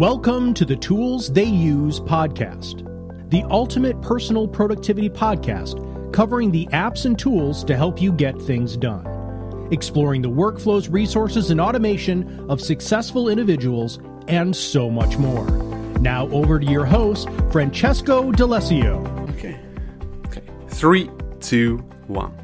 Welcome to the Tools They Use podcast, the ultimate personal productivity podcast covering the apps and tools to help you get things done, exploring the workflows, resources, and automation of successful individuals, and so much more. Now, over to your host, Francesco D'Alessio. Okay. Okay. Three, two, one.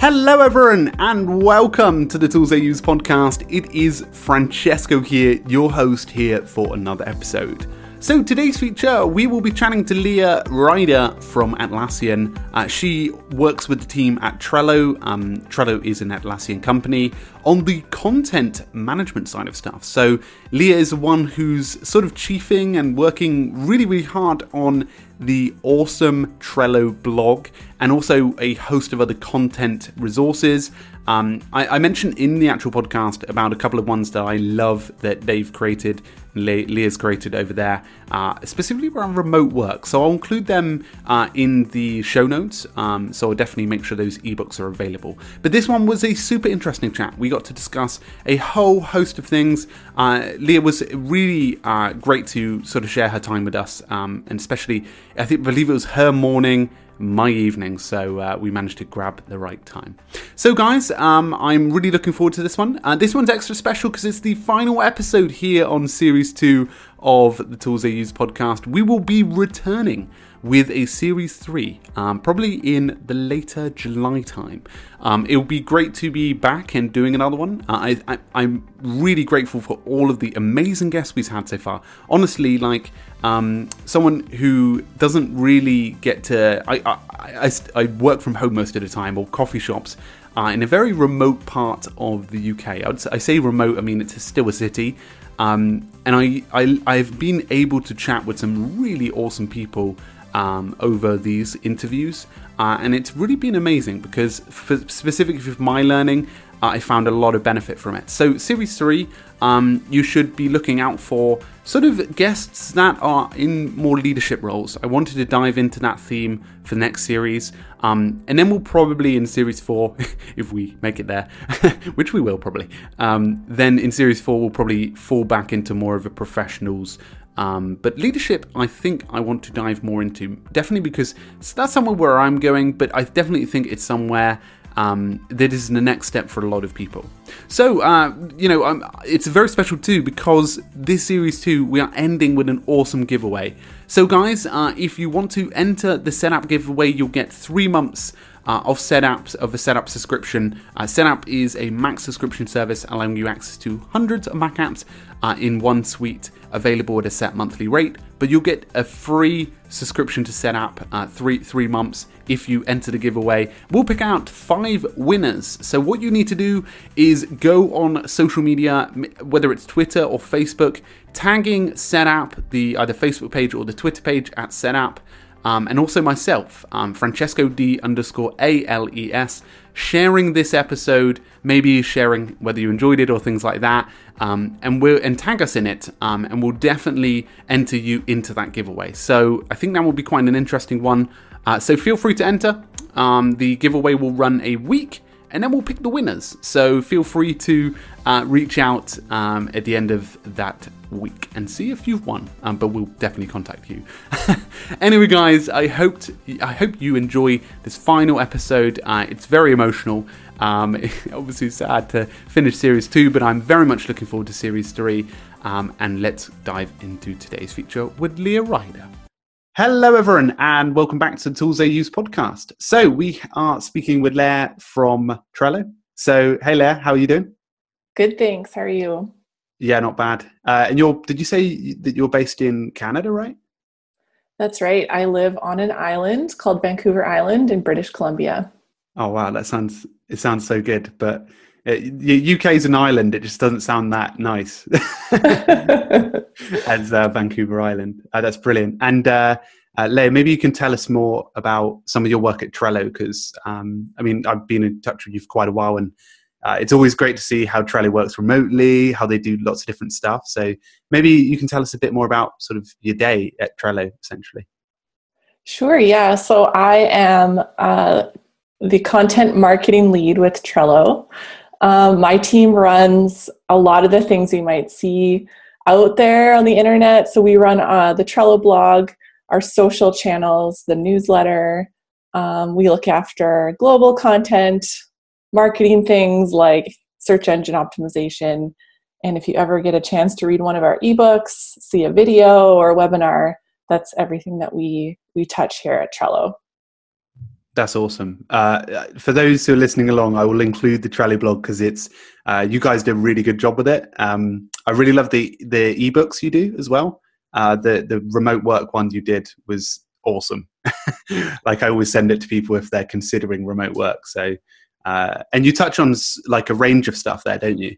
Hello, everyone, and welcome to the Tools They Use podcast. It is Francesco here, your host here for another episode. So, today's feature, we will be chatting to Leah Ryder from Atlassian. Uh, she works with the team at Trello. Um, Trello is an Atlassian company on the content management side of stuff. So, Leah is the one who's sort of chiefing and working really, really hard on the awesome Trello blog and also a host of other content resources. Um, I, I, mentioned in the actual podcast about a couple of ones that I love that they've created, Le- Leah's created over there, uh, specifically around remote work. So I'll include them uh, in the show notes. Um, so I'll definitely make sure those ebooks are available. But this one was a super interesting chat. We got to discuss a whole host of things. Uh, Leah was really uh, great to sort of share her time with us, um, and especially, I think, believe it was her morning my evening, so uh, we managed to grab the right time. So, guys, um, I'm really looking forward to this one. Uh, this one's extra special because it's the final episode here on Series 2 of the Tools They Use podcast. We will be returning with a Series 3, um, probably in the later July time. Um, it would be great to be back and doing another one. Uh, I, am really grateful for all of the amazing guests we've had so far. Honestly, like um, someone who doesn't really get to. I, I, I, I, work from home most of the time or coffee shops. Uh, in a very remote part of the UK. I, say, I say remote, I mean it's still a city, um, and I, I I've been able to chat with some really awesome people um, over these interviews. Uh, and it's really been amazing because, for, specifically for my learning, I found a lot of benefit from it. So, Series 3, um, you should be looking out for sort of guests that are in more leadership roles. I wanted to dive into that theme for the next series. Um, and then we'll probably in Series 4, if we make it there, which we will probably, um, then in Series 4, we'll probably fall back into more of a professionals um, but leadership, I think I want to dive more into. Definitely because that's somewhere where I'm going, but I definitely think it's somewhere um, that is the next step for a lot of people. So, uh, you know, um, it's very special too because this series two, we are ending with an awesome giveaway. So, guys, uh, if you want to enter the Setapp giveaway, you'll get three months uh, of Setapps of a Setapp subscription. Uh, Setapp is a Mac subscription service allowing you access to hundreds of Mac apps uh, in one suite, available at a set monthly rate. But you'll get a free subscription to Setapp uh, three three months if you enter the giveaway. We'll pick out five winners. So what you need to do is go on social media, whether it's Twitter or Facebook, tagging Setapp, the either Facebook page or the Twitter page at Setapp um, and also myself, um, Francesco D underscore A L E S, sharing this episode, maybe sharing whether you enjoyed it or things like that, um, and we'll and tag us in it, um, and we'll definitely enter you into that giveaway. So I think that will be quite an interesting one. Uh, so feel free to enter. Um, the giveaway will run a week and then we'll pick the winners. So feel free to uh, reach out um, at the end of that week and see if you've won. Um, but we'll definitely contact you. anyway, guys, I hoped I hope you enjoy this final episode. Uh, it's very emotional. Um, obviously sad to finish series two, but I'm very much looking forward to series three. Um, and let's dive into today's feature with Leah Ryder. Hello, everyone, and welcome back to the Tools They Use podcast. So, we are speaking with Leah from Trello. So, hey, Leah, how are you doing? Good, thanks. How are you? Yeah, not bad. Uh, and you're, did you say that you're based in Canada, right? That's right. I live on an island called Vancouver Island in British Columbia. Oh, wow. That sounds, it sounds so good. But UK is an island. It just doesn't sound that nice as uh, Vancouver Island. Uh, that's brilliant. And uh, uh, Leah, maybe you can tell us more about some of your work at Trello because um, I mean I've been in touch with you for quite a while, and uh, it's always great to see how Trello works remotely, how they do lots of different stuff. So maybe you can tell us a bit more about sort of your day at Trello, essentially. Sure. Yeah. So I am uh, the content marketing lead with Trello. Um, my team runs a lot of the things you might see out there on the internet. So we run uh, the Trello blog, our social channels, the newsletter. Um, we look after global content, marketing things like search engine optimization. And if you ever get a chance to read one of our ebooks, see a video or a webinar, that's everything that we we touch here at Trello. That's awesome. Uh, for those who are listening along, I will include the Trello blog because it's uh, you guys did a really good job with it. Um, I really love the the ebooks you do as well. Uh, the the remote work one you did was awesome. like I always send it to people if they're considering remote work. So, uh, and you touch on like a range of stuff there, don't you?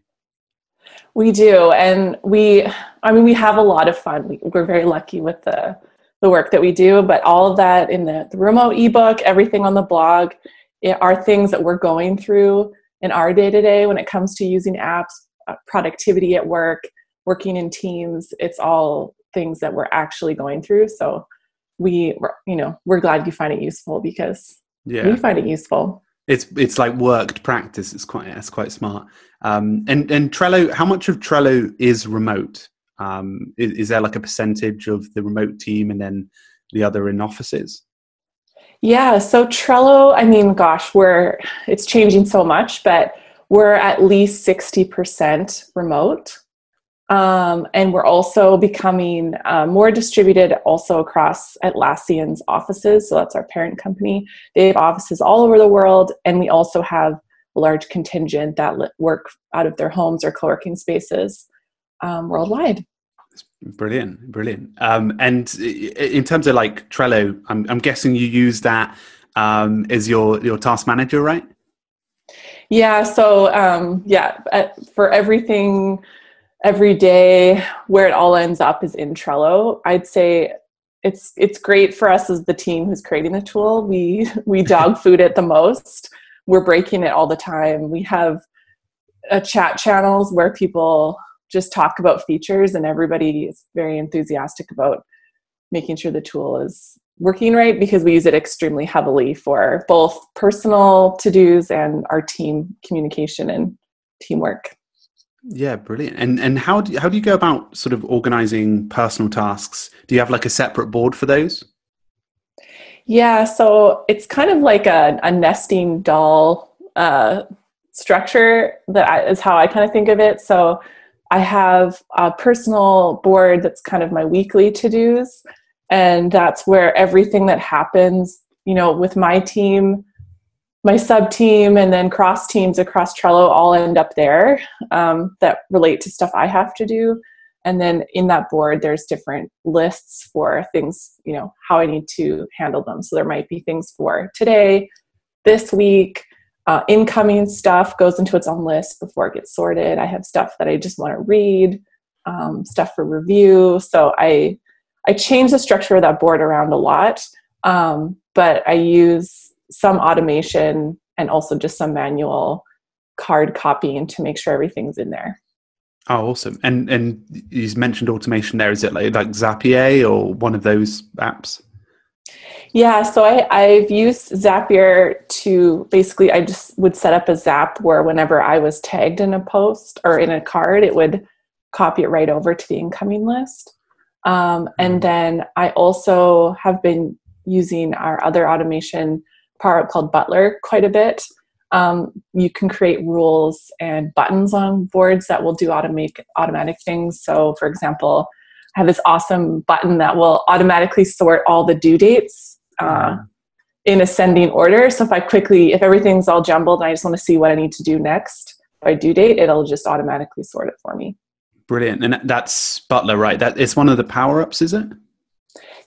We do, and we, I mean, we have a lot of fun. We, we're very lucky with the the work that we do, but all of that in the, the remote ebook, everything on the blog, are things that we're going through in our day to day when it comes to using apps, uh, productivity at work, working in teams. It's all things that we're actually going through. So we, you know, we're glad you find it useful because yeah. we find it useful. It's it's like worked practice. It's quite it's quite smart. Um, and and Trello, how much of Trello is remote? Um, is, is, there like a percentage of the remote team and then the other in offices? Yeah, so Trello, I mean, gosh, we're it's changing so much, but we're at least 60% remote. Um, and we're also becoming uh, more distributed also across Atlassian's offices. So that's our parent company. They have offices all over the world, and we also have a large contingent that work out of their homes or co working spaces um, worldwide. Brilliant, brilliant. Um, and in terms of like Trello, I'm, I'm guessing you use that um, as your your task manager, right? Yeah. So um, yeah, for everything, every day, where it all ends up is in Trello. I'd say it's it's great for us as the team who's creating the tool. We we dog food it the most. We're breaking it all the time. We have a chat channels where people just talk about features and everybody is very enthusiastic about making sure the tool is working right because we use it extremely heavily for both personal to-dos and our team communication and teamwork. Yeah, brilliant. And and how do you, how do you go about sort of organizing personal tasks? Do you have like a separate board for those? Yeah, so it's kind of like a, a nesting doll uh, structure that I, is how I kind of think of it. So I have a personal board that's kind of my weekly to dos. And that's where everything that happens, you know, with my team, my sub team, and then cross teams across Trello all end up there um, that relate to stuff I have to do. And then in that board, there's different lists for things, you know, how I need to handle them. So there might be things for today, this week, uh, incoming stuff goes into its own list before it gets sorted. I have stuff that I just want to read, um, stuff for review. So I I change the structure of that board around a lot, um, but I use some automation and also just some manual card copying to make sure everything's in there. Oh, awesome! And and you mentioned automation there. Is it like like Zapier or one of those apps? Yeah, so I, I've used Zapier to basically, I just would set up a Zap where whenever I was tagged in a post or in a card, it would copy it right over to the incoming list. Um, and mm-hmm. then I also have been using our other automation part called Butler quite a bit. Um, you can create rules and buttons on boards that will do automatic automatic things. So, for example, have this awesome button that will automatically sort all the due dates uh, in ascending order. So if I quickly, if everything's all jumbled and I just want to see what I need to do next by due date, it'll just automatically sort it for me. Brilliant. And that's Butler, right? That is one of the power ups, is it?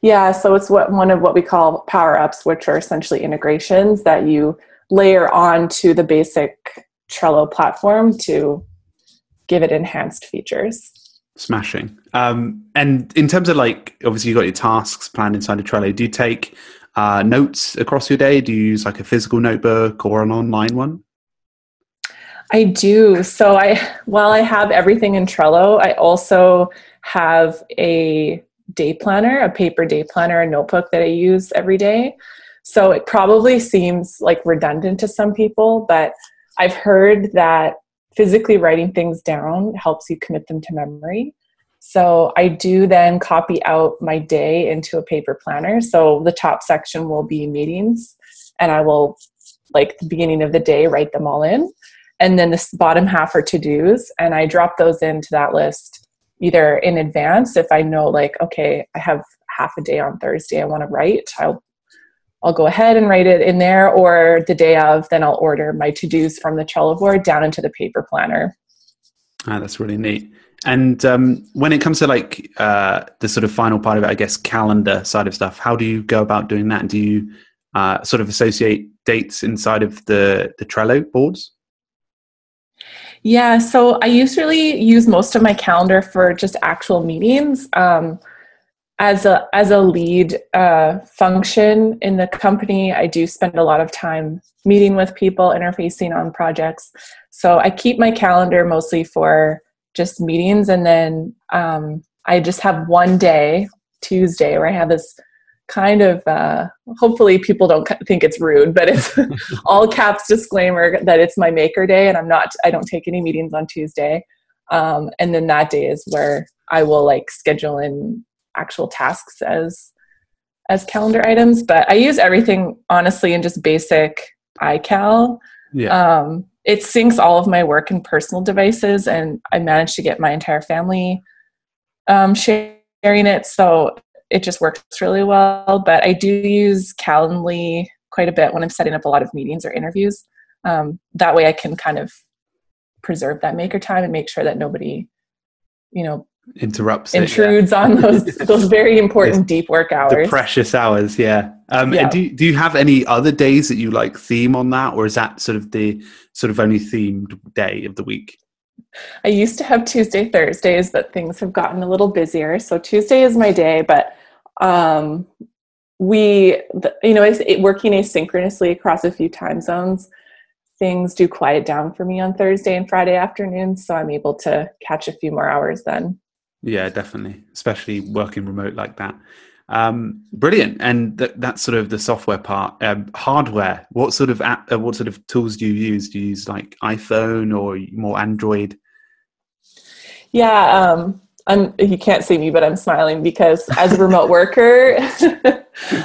Yeah, so it's what one of what we call power ups, which are essentially integrations that you layer on to the basic Trello platform to give it enhanced features. Smashing. Um, and in terms of like, obviously, you got your tasks planned inside of Trello. Do you take uh, notes across your day? Do you use like a physical notebook or an online one? I do. So I, while I have everything in Trello, I also have a day planner, a paper day planner, a notebook that I use every day. So it probably seems like redundant to some people, but I've heard that physically writing things down helps you commit them to memory. So I do then copy out my day into a paper planner. So the top section will be meetings, and I will, like the beginning of the day, write them all in. And then the bottom half are to dos, and I drop those into that list either in advance if I know, like, okay, I have half a day on Thursday I want to write. I'll I'll go ahead and write it in there, or the day of, then I'll order my to dos from the Trello board down into the paper planner. Ah, that's really neat. And um, when it comes to like uh, the sort of final part of it, I guess calendar side of stuff, how do you go about doing that? Do you uh, sort of associate dates inside of the the Trello boards? Yeah, so I usually use most of my calendar for just actual meetings. Um, as a as a lead uh, function in the company, I do spend a lot of time meeting with people, interfacing on projects. So I keep my calendar mostly for just meetings, and then um, I just have one day, Tuesday, where I have this kind of uh, hopefully people don't think it's rude but it's all caps disclaimer that it's my maker day and i'm not i don't take any meetings on tuesday um, and then that day is where i will like schedule in actual tasks as as calendar items but i use everything honestly in just basic ical yeah. um, it syncs all of my work and personal devices and i managed to get my entire family um, sharing it so it just works really well but i do use calendly quite a bit when i'm setting up a lot of meetings or interviews um, that way i can kind of preserve that maker time and make sure that nobody you know interrupts intrudes it, yeah. on those those very important deep work hours. the precious hours yeah. Um yeah. do, do you have any other days that you like theme on that or is that sort of the sort of only themed day of the week? I used to have tuesday thursdays but things have gotten a little busier. So tuesday is my day but um we you know it, working asynchronously across a few time zones things do quiet down for me on thursday and friday afternoons so i'm able to catch a few more hours then yeah, definitely, especially working remote like that. Um, brilliant, and th- that's sort of the software part. Um, hardware. What sort of app, uh, what sort of tools do you use? Do you use like iPhone or more Android? Yeah, um, I'm. You can't see me, but I'm smiling because as a remote worker,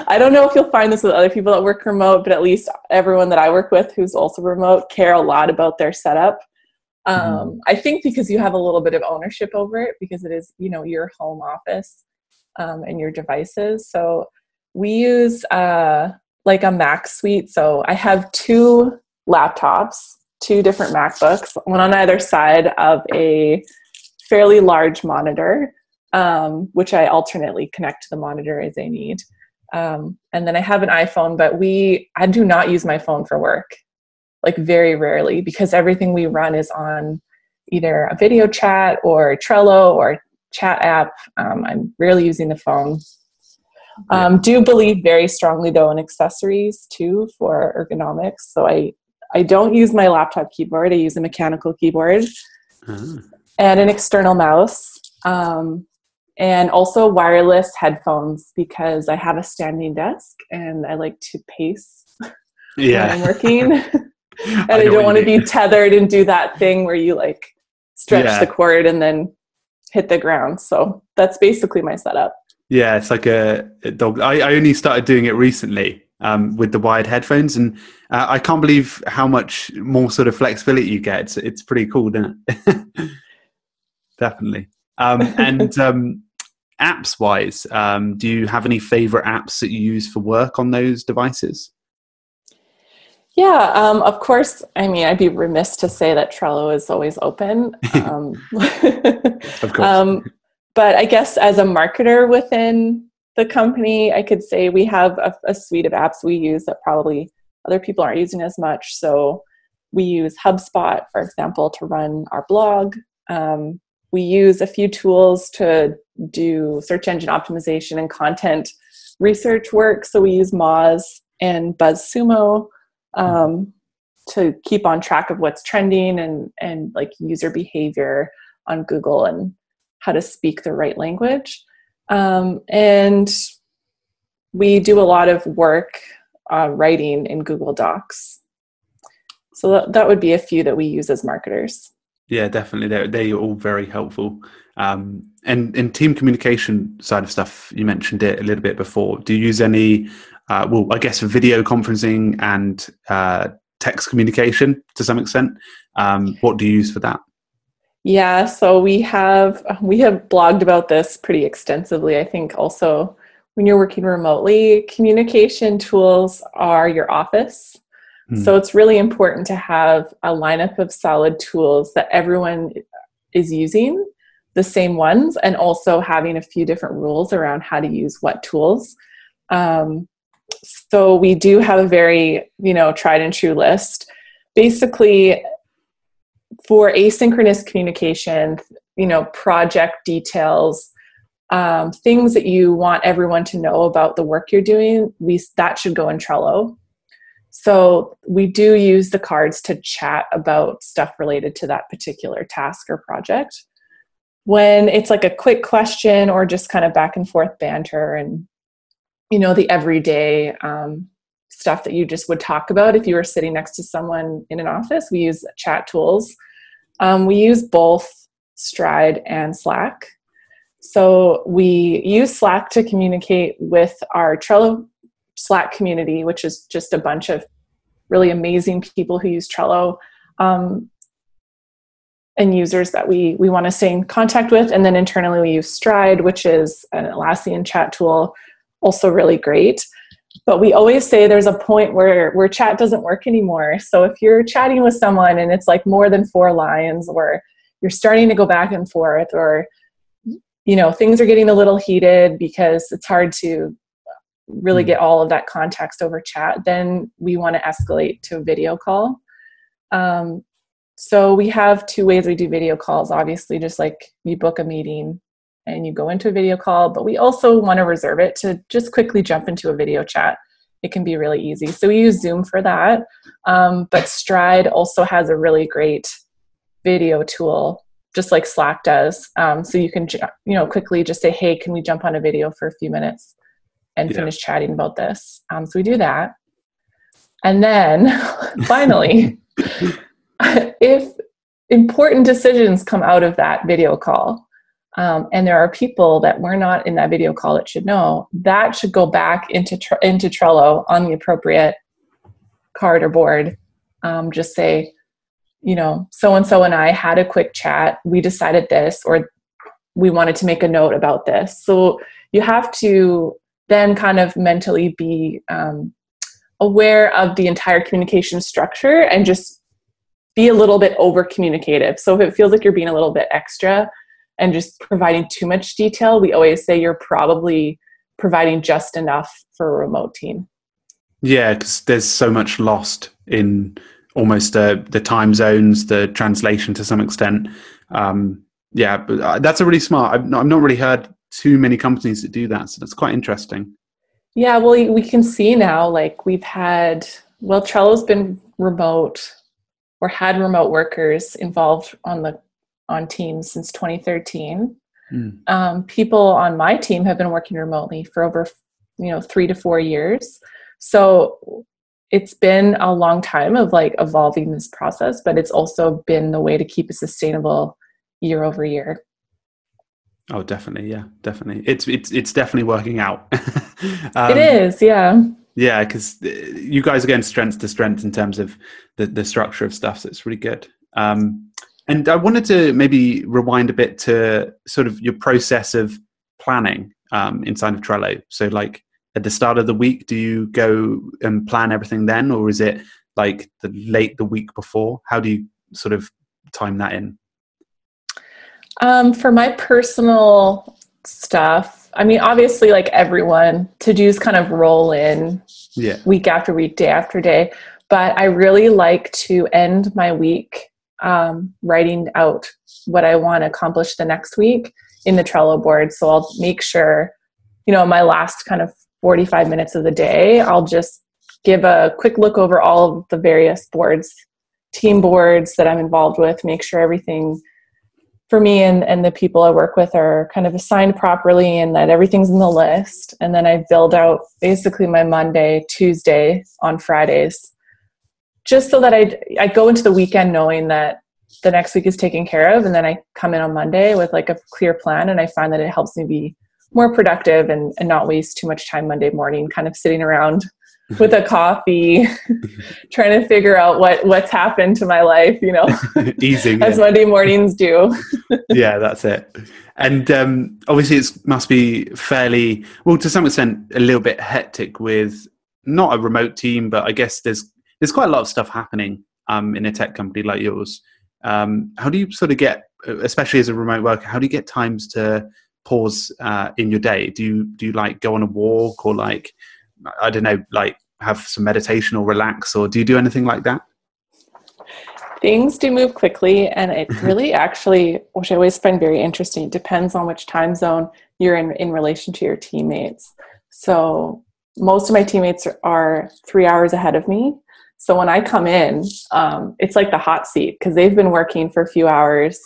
I don't know if you'll find this with other people that work remote, but at least everyone that I work with who's also remote care a lot about their setup. Mm-hmm. Um. I think because you have a little bit of ownership over it because it is, you know, your home office um, and your devices. So we use uh, like a Mac suite. So I have two laptops, two different MacBooks, one on either side of a fairly large monitor, um, which I alternately connect to the monitor as I need. Um, and then I have an iPhone, but we I do not use my phone for work like very rarely because everything we run is on either a video chat or Trello or chat app. Um, I'm rarely using the phone. Um, do believe very strongly though in accessories too for ergonomics. So I I don't use my laptop keyboard. I use a mechanical keyboard uh-huh. and an external mouse. Um, and also wireless headphones because I have a standing desk and I like to pace yeah. when I'm working. and I, I don't want to be tethered and do that thing where you like stretch yeah. the cord and then hit the ground. So that's basically my setup. Yeah, it's like a, a dog. I, I, only started doing it recently um, with the wired headphones, and uh, I can't believe how much more sort of flexibility you get. It's, it's pretty cool, isn't it? Definitely. Um, and um, apps wise, um, do you have any favorite apps that you use for work on those devices? Yeah, um, of course. I mean, I'd be remiss to say that Trello is always open. Um, of course. Um, but I guess as a marketer within the company, I could say we have a, a, suite of apps we use that probably other people aren't using as much. So we use HubSpot, for example, to run our blog. Um, we use a few tools to do search engine optimization and content research work. So we use Moz and BuzzSumo um, to keep on track of what's trending and and like user behavior on Google and how to speak the right language. Um, and we do a lot of work uh, writing in Google Docs. So that, that would be a few that we use as marketers. Yeah, definitely. They're, they're all very helpful. Um, and in team communication side of stuff, you mentioned it a little bit before. Do you use any, uh, well, I guess video conferencing and uh, text communication to some extent? Um, what do you use for that? Yeah, so we have we have blogged about this pretty extensively. I think also when you're working remotely, communication tools are your office. Mm. So it's really important to have a lineup of solid tools that everyone is using the same ones and also having a few different rules around how to use what tools. Um, so we do have a very, you know, tried and true list. Basically, for asynchronous communication, you know, project details, um, things that you want everyone to know about the work you're doing, we that should go in Trello. So we do use the cards to chat about stuff related to that particular task or project. When it's like a quick question or just kind of back and forth banter and you know the everyday um, stuff that you just would talk about if you were sitting next to someone in an office, we use chat tools. Um, we use both Stride and Slack. So we use Slack to communicate with our Trello Slack community, which is just a bunch of really amazing people who use Trello um, and users that we we want to stay in contact with. And then internally, we use Stride, which is an Atlassian chat tool, also really great. But we always say there's a point where where chat doesn't work anymore. So if you're chatting with someone and it's like more than four lines, or you're starting to go back and forth, or you know things are getting a little heated because it's hard to really hmm. get all of that context over chat, then we want to escalate to a video call. Um, so we have two ways we do video calls. Obviously, just like you book a meeting and you go into a video call, but we also want to reserve it to just quickly jump into a video chat. It can be really easy. So we use Zoom for that. Um, but Stride also has a really great video tool, just like Slack does. Um, so you can, you know, quickly just say, "Hey, can we jump on a video for a few minutes?" and yeah. finish chatting about this. Um, so we do that. And then finally, if important decisions come out of that video call, um, and there are people that were not in that video call that should know, that should go back into into Trello on the appropriate card or board. Um, just say, you know, so and so and I had a quick chat. We decided this, or we wanted to make a note about this. So you have to then kind of mentally be um, aware of the entire communication structure and just be a little bit over communicative. So if it feels like you're being a little bit extra and just providing too much detail, we always say you're probably providing just enough for a remote team. Yeah, because there's so much lost in almost uh, the time zones, the translation to some extent. Um, yeah, but uh, that's a really smart. I've not, I've not really heard too many companies that do that. So that's quite interesting. Yeah, well, we can see now, like we've had, well, Trello's been remote or had remote workers involved on the on teams since 2013. Mm. Um, people on my team have been working remotely for over, you know, three to four years. So it's been a long time of like evolving this process, but it's also been the way to keep it sustainable year over year. Oh, definitely. Yeah, definitely. It's it's it's definitely working out. um, it is. Yeah. Yeah, because uh, you guys are getting strength to strength in terms of the the structure of stuff. So it's really good. Um, and I wanted to maybe rewind a bit to sort of your process of planning um, inside of Trello. So, like at the start of the week, do you go and plan everything then, or is it like the late the week before? How do you sort of time that in? Um, for my personal stuff, I mean, obviously, like everyone, to dos kind of roll in yeah. week after week, day after day. But I really like to end my week um, writing out what I want to accomplish the next week in the Trello board. So I'll make sure, you know, my last kind of 45 minutes of the day, I'll just give a quick look over all of the various boards, team boards that I'm involved with, make sure everything for me and, and the people I work with are kind of assigned properly and that everything's in the list. And then I build out basically my Monday, Tuesday on Fridays, just so that I, I go into the weekend knowing that the next week is taken care of and then i come in on monday with like a clear plan and i find that it helps me be more productive and, and not waste too much time monday morning kind of sitting around with a coffee trying to figure out what what's happened to my life you know easing as monday mornings do. Yeah that's it. And um, obviously it must be fairly well to some extent a little bit hectic with not a remote team but i guess there's there's quite a lot of stuff happening um, in a tech company like yours um, how do you sort of get especially as a remote worker how do you get times to pause uh, in your day do you do you like go on a walk or like I don't know, like have some meditation or relax, or do you do anything like that? Things do move quickly, and it really actually, which I always find very interesting, depends on which time zone you're in in relation to your teammates. So most of my teammates are three hours ahead of me. So when I come in, um, it's like the hot seat because they've been working for a few hours.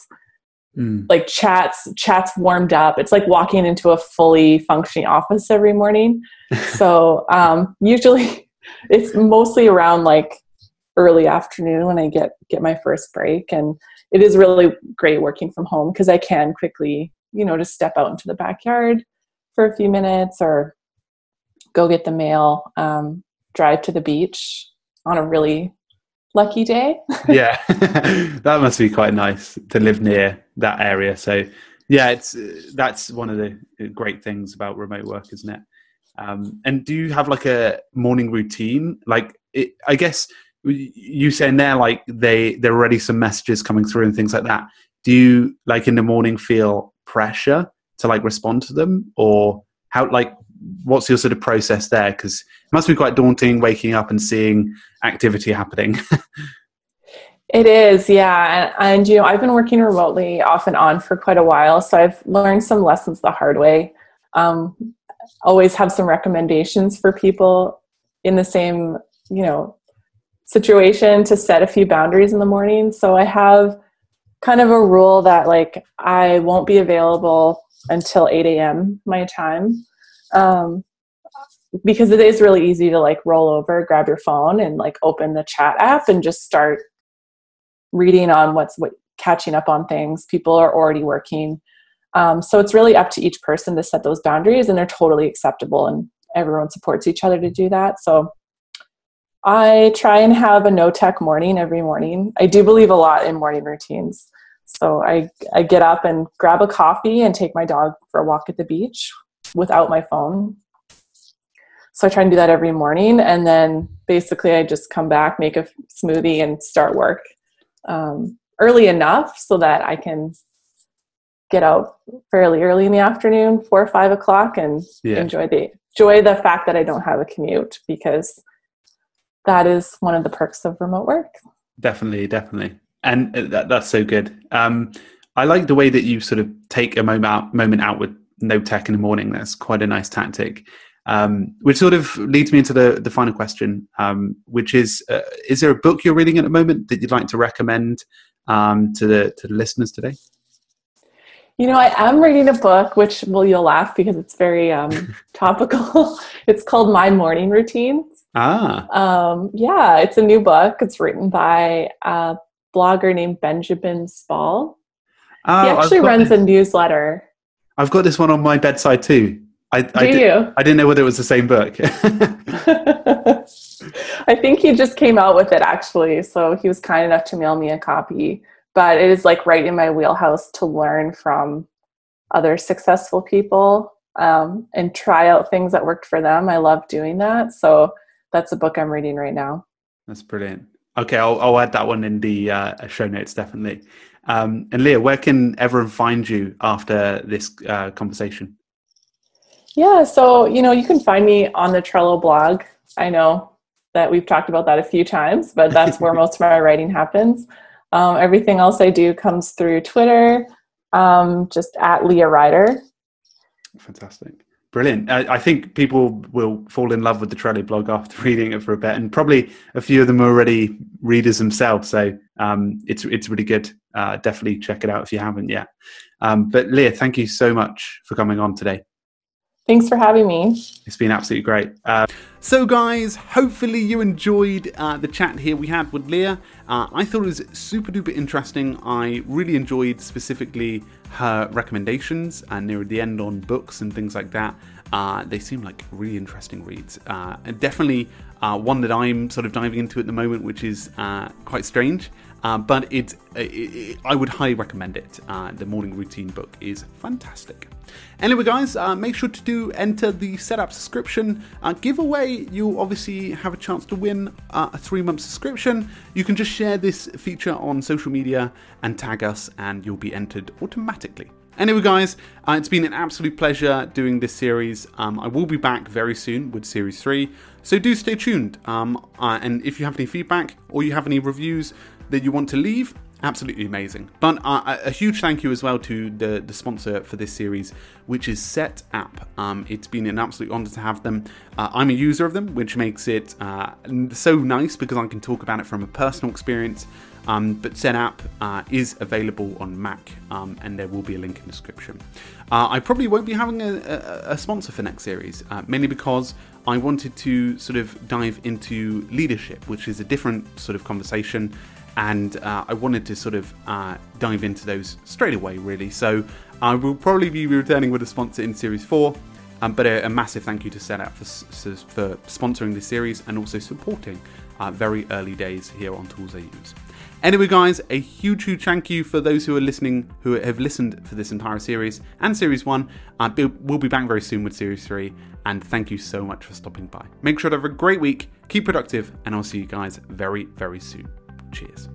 Mm. Like chats, chats warmed up. It's like walking into a fully functioning office every morning so um, usually it's mostly around like early afternoon when I get get my first break, and it is really great working from home because I can quickly, you know, just step out into the backyard for a few minutes or go get the mail, um, drive to the beach on a really lucky day. yeah, that must be quite nice to live near that area. So, yeah, it's that's one of the great things about remote work, isn't it? Um, and do you have like a morning routine? Like, it, I guess you saying there, like they there are already some messages coming through and things like that. Do you like in the morning feel pressure to like respond to them, or how like what's your sort of process there? Because it must be quite daunting waking up and seeing activity happening. It is, yeah. And, and, you know, I've been working remotely off and on for quite a while, so I've learned some lessons the hard way. Um, always have some recommendations for people in the same, you know, situation to set a few boundaries in the morning. So I have kind of a rule that like I won't be available until 8 a.m. my time. Um, because it is really easy to like roll over, grab your phone and like open the chat app and just start reading on what's what catching up on things. People are already working um, so it's really up to each person to set those boundaries, and they're totally acceptable, and everyone supports each other to do that. So I try and have a no tech morning every morning. I do believe a lot in morning routines. So I, I get up and grab a coffee and take my dog for a walk at the beach without my phone. So I try and do that every morning. And then basically I just come back, make a smoothie, and start work um, early enough so that I can get out fairly early in the afternoon, four or five o'clock, and yeah. enjoy the enjoy the fact that I don't have a commute because that is one of the perks of remote work. Definitely, definitely, and uh, that, that's so good. Um, I like the way that you sort of take a moment out, moment out with no tech in the morning. That's quite a nice tactic. Um, which sort of leads me into the, the final question, um, which is: uh, Is there a book you're reading at the moment that you'd like to recommend um, to the to the listeners today? You know, I am reading a book, which well, you'll laugh because it's very um, topical. it's called My Morning Routine. Ah. Um, yeah, it's a new book. It's written by a blogger named Benjamin Spall. Oh, he actually runs a newsletter. I've got this one on my bedside too. I, Do I, did, you? I didn't know whether it was the same book. I think he just came out with it actually. So he was kind enough to mail me a copy but it is like right in my wheelhouse to learn from other successful people um, and try out things that worked for them. I love doing that. So that's a book I'm reading right now. That's brilliant. Okay, I'll, I'll add that one in the uh, show notes definitely. Um, and Leah, where can everyone find you after this uh, conversation? Yeah, so you know you can find me on the Trello blog. I know that we've talked about that a few times, but that's where most of my writing happens. Um, everything else I do comes through Twitter, um, just at Leah Ryder. Fantastic. Brilliant. I, I, think people will fall in love with the Trello blog after reading it for a bit, and probably a few of them are already readers themselves. So um, it's it's really good. Uh, definitely check it out if you haven't yet. Um, but Leah, thank you so much for coming on today. Thanks for having me. It's been absolutely great. Uh, so, guys, hopefully you enjoyed uh, the chat here we had with Leah. Uh, I thought it was super duper interesting. I really enjoyed specifically her recommendations and near the end on books and things like that. Uh, they seem like really interesting reads. Uh, and definitely uh, one that I'm sort of diving into at the moment, which is quite strange. Uh, but it's, it, it, I would highly recommend it. Uh, the morning routine book is fantastic. Anyway, guys, uh, make sure to do enter the Setapp subscription uh, giveaway. You obviously have a chance to win uh, a three month subscription. You can just share this feature on social media and tag us, and you'll be entered automatically. Anyway, guys, uh, it's been an absolute pleasure doing this series. Um, I will be back very soon with Series 3, so do stay tuned. Um, uh, and if you have any feedback or you have any reviews, that you want to leave, absolutely amazing. But uh, a huge thank you as well to the, the sponsor for this series, which is Set App. Um, it's been an absolute honor to have them. Uh, I'm a user of them, which makes it uh, so nice because I can talk about it from a personal experience. Um, but Setapp uh, is available on Mac, um, and there will be a link in the description. Uh, I probably won't be having a, a, a sponsor for next series, uh, mainly because I wanted to sort of dive into leadership, which is a different sort of conversation and uh, I wanted to sort of uh, dive into those straight away, really. So I will probably be returning with a sponsor in Series 4, um, but a, a, massive thank you to Setapp for, for sponsoring this series and also supporting uh, very early days here on Tools I Use. Anyway, guys, a huge, huge thank you for those who are listening, who have listened for this entire series and Series 1. Uh, we'll be back very soon with Series 3, and thank you so much for stopping by. Make sure to have a great week, keep productive, and I'll see you guys very, very soon. Cheers.